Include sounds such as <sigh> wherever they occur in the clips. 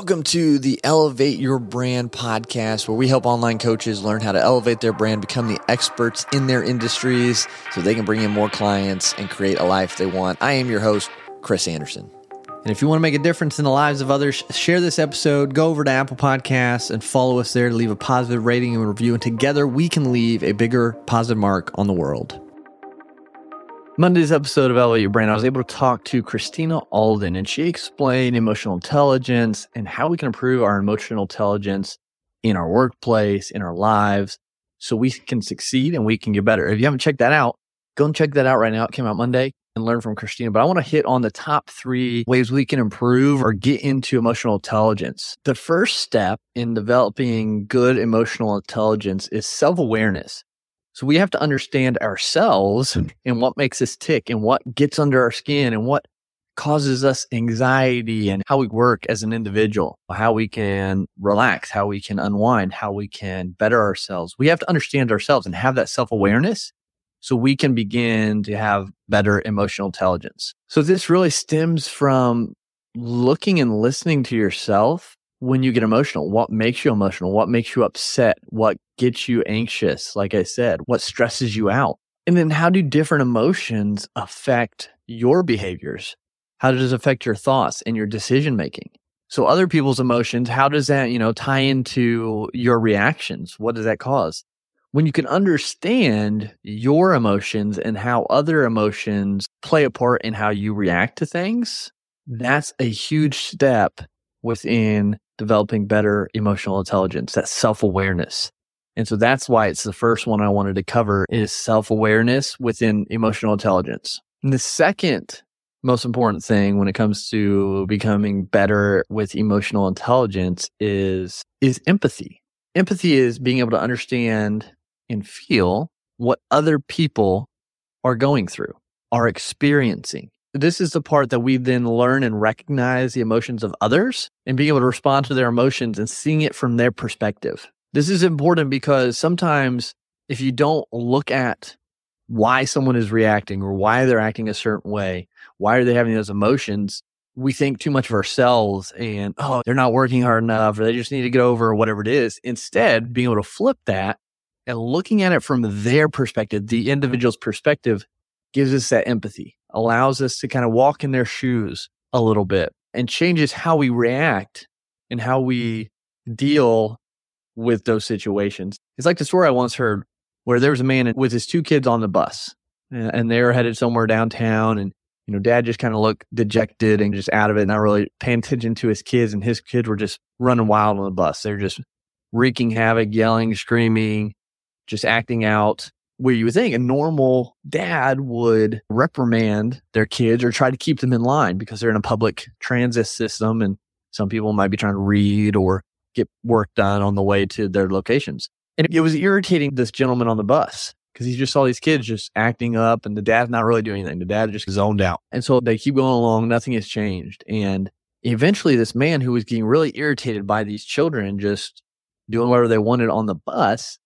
Welcome to the Elevate Your Brand podcast, where we help online coaches learn how to elevate their brand, become the experts in their industries so they can bring in more clients and create a life they want. I am your host, Chris Anderson. And if you want to make a difference in the lives of others, share this episode, go over to Apple Podcasts and follow us there to leave a positive rating and review. And together we can leave a bigger positive mark on the world. Monday's episode of Elevate Your Brand, I was able to talk to Christina Alden, and she explained emotional intelligence and how we can improve our emotional intelligence in our workplace, in our lives, so we can succeed and we can get better. If you haven't checked that out, go and check that out right now. It came out Monday and learn from Christina. But I want to hit on the top three ways we can improve or get into emotional intelligence. The first step in developing good emotional intelligence is self awareness. So we have to understand ourselves hmm. and what makes us tick and what gets under our skin and what causes us anxiety and how we work as an individual, how we can relax, how we can unwind, how we can better ourselves. We have to understand ourselves and have that self awareness so we can begin to have better emotional intelligence. So this really stems from looking and listening to yourself when you get emotional? What makes you emotional? What makes you upset? What gets you anxious? Like I said, what stresses you out? And then how do different emotions affect your behaviors? How does it affect your thoughts and your decision making? So other people's emotions, how does that, you know, tie into your reactions? What does that cause? When you can understand your emotions and how other emotions play a part in how you react to things, that's a huge step within developing better emotional intelligence, that self awareness. And so that's why it's the first one I wanted to cover is self awareness within emotional intelligence. And the second most important thing when it comes to becoming better with emotional intelligence is, is empathy. Empathy is being able to understand and feel what other people are going through, are experiencing. This is the part that we then learn and recognize the emotions of others and being able to respond to their emotions and seeing it from their perspective. This is important because sometimes if you don't look at why someone is reacting or why they're acting a certain way, why are they having those emotions, we think too much of ourselves and, oh, they're not working hard enough or they just need to get over or whatever it is. Instead, being able to flip that and looking at it from their perspective, the mm-hmm. individual's perspective gives us that empathy allows us to kind of walk in their shoes a little bit and changes how we react and how we deal with those situations. It's like the story I once heard where there was a man with his two kids on the bus and they were headed somewhere downtown and you know, dad just kind of looked dejected and just out of it, not really paying attention to his kids. And his kids were just running wild on the bus. They're just wreaking havoc, yelling, screaming, just acting out where you would think a normal dad would reprimand their kids or try to keep them in line because they're in a public transit system and some people might be trying to read or get work done on the way to their locations. And it was irritating this gentleman on the bus because he just saw these kids just acting up and the dad's not really doing anything. The dad just zoned out. And so they keep going along. Nothing has changed. And eventually this man who was getting really irritated by these children just doing whatever they wanted on the bus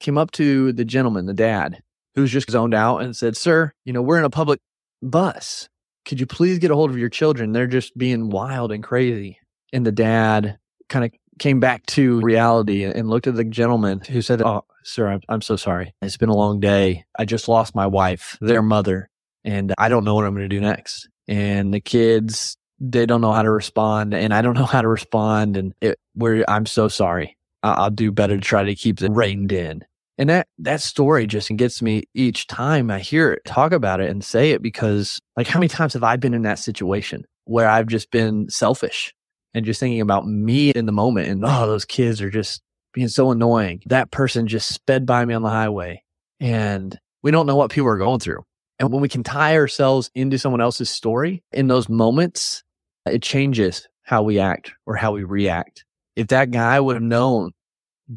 came up to the gentleman, the dad, who's just zoned out and said, Sir, you know, we're in a public bus. Could you please get a hold of your children? They're just being wild and crazy. And the dad kind of came back to reality and looked at the gentleman who said, Oh, sir, I'm, I'm so sorry. It's been a long day. I just lost my wife, their mother, and I don't know what I'm going to do next. And the kids, they don't know how to respond, and I don't know how to respond. And it, we're, I'm so sorry. I'll do better to try to keep it reined in. And that, that story just gets me each time I hear it, talk about it and say it because like how many times have I been in that situation where I've just been selfish and just thinking about me in the moment and oh, those kids are just being so annoying. That person just sped by me on the highway and we don't know what people are going through. And when we can tie ourselves into someone else's story in those moments, it changes how we act or how we react. If that guy would have known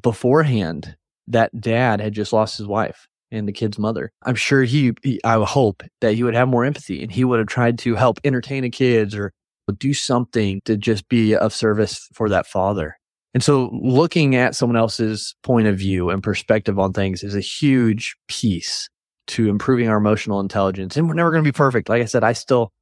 beforehand that dad had just lost his wife and the kid's mother. I'm sure he, he, I hope that he would have more empathy and he would have tried to help entertain the kids or do something to just be of service for that father. And so looking at someone else's point of view and perspective on things is a huge piece to improving our emotional intelligence. And we're never going to be perfect. Like I said, I still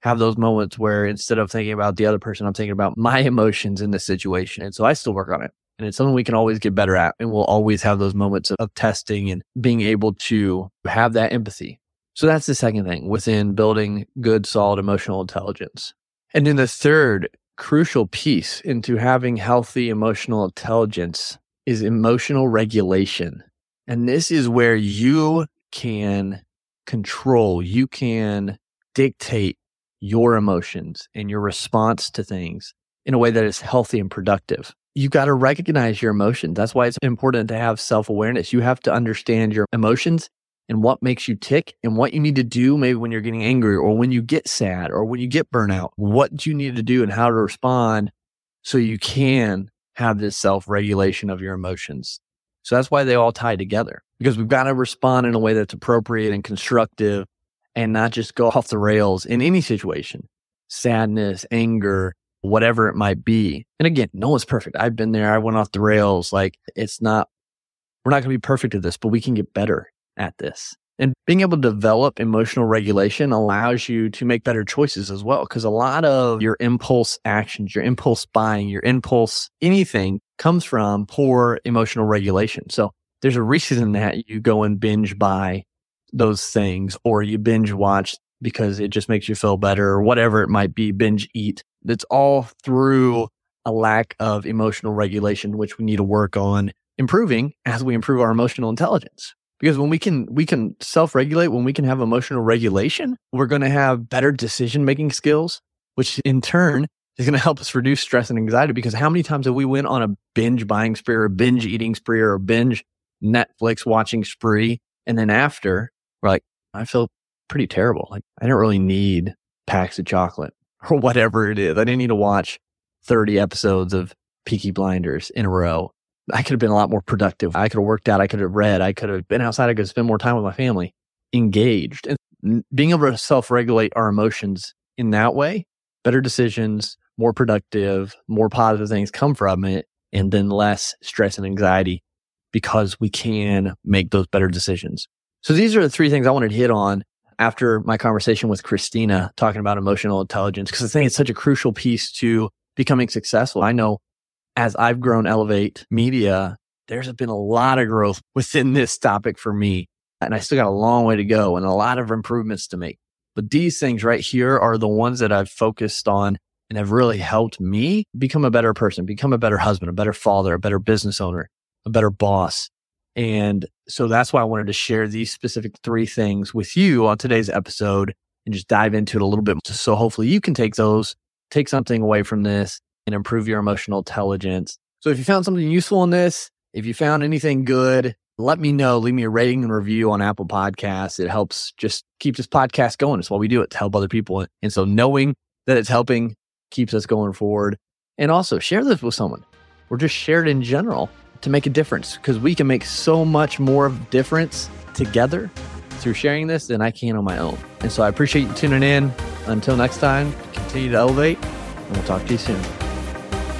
have those moments where instead of thinking about the other person, I'm thinking about my <laughs> emotions in the situation. And so I still work on it. And it's something we can always get better at. And we'll always have those moments of, of testing and being able to have that empathy. So that's the second thing within building good, solid emotional intelligence. And then the third crucial piece into having healthy emotional intelligence is emotional regulation. And this is where you can control, you can dictate your emotions and your response to things in a way that is healthy and productive You've got to recognize your emotions. That's why it's important to have self awareness. You have to understand your emotions and what makes you tick and what you need to do maybe when you're getting angry or when you get sad or when you get burnout. What you need to do and how to respond so you can have this self regulation of your emotions. So that's why they all tie together because we've got to respond in a way that's appropriate and constructive and not just go <laughs> off the rails in any situation. Sadness, anger, whatever it might be. And again, no one's perfect. I've been there. I went off the rails. Like it's not, we're not going to be perfect at this, but we can get better at this. And being able to develop emotional regulation allows you to make better choices as well. Cause a lot of your impulse actions, your impulse buying, your impulse anything comes from poor emotional regulation. So there's a reason that you go and binge buy those things or you binge watch because it just makes you feel better or whatever it might be, binge eat. That's all through a lack of emotional regulation, which we need to work on improving as we improve our emotional intelligence. Because when we can, we can self regulate, when we can have emotional regulation, we're going to have better decision making skills, which in turn is going to help us reduce stress and anxiety. Because how many times have we went on a binge buying spree or binge eating spree or a binge Netflix watching spree? And then after like, I feel pretty terrible. Like I didn't really need packs of chocolate <laughs> or whatever it is. I didn't need to watch 30 episodes of Peaky Blinders in a row. I could have been a lot more productive. I could have worked out. I could have read. I could have been outside. I could have spent more time with my family, engaged. And being able to self regulate our emotions in that way, better decisions, more productive, more positive things come from it, and then less stress and anxiety because we can make those better decisions. So these are the three things I wanted to hit on after my conversation with Christina talking about emotional intelligence, because I think it's such a crucial piece to becoming successful. I know as I've grown Elevate Media, there's been a lot of growth within this topic for me. And I still got a long way to go and a lot of improvements to make. But these things right here are the ones that I've focused on and have really helped me become a better person, become a better husband, a better father, a better business owner, a better boss, and so that's why I wanted to share these specific three things with you on today's episode and just dive into it a little bit. So hopefully you can take those, take something away from this and improve your emotional intelligence. So if you found something useful in this, if you found anything good, let me know. Leave me a rating and review on Apple Podcasts. It helps just keep this podcast going. It's why we do it to help other people. And so knowing that it's helping keeps us going forward. And also share this with someone or just share it in general to make a difference because we can make so much more of difference together through sharing this than I can on my own. And so I appreciate you tuning in. Until next time, continue to elevate, and we'll talk to you soon.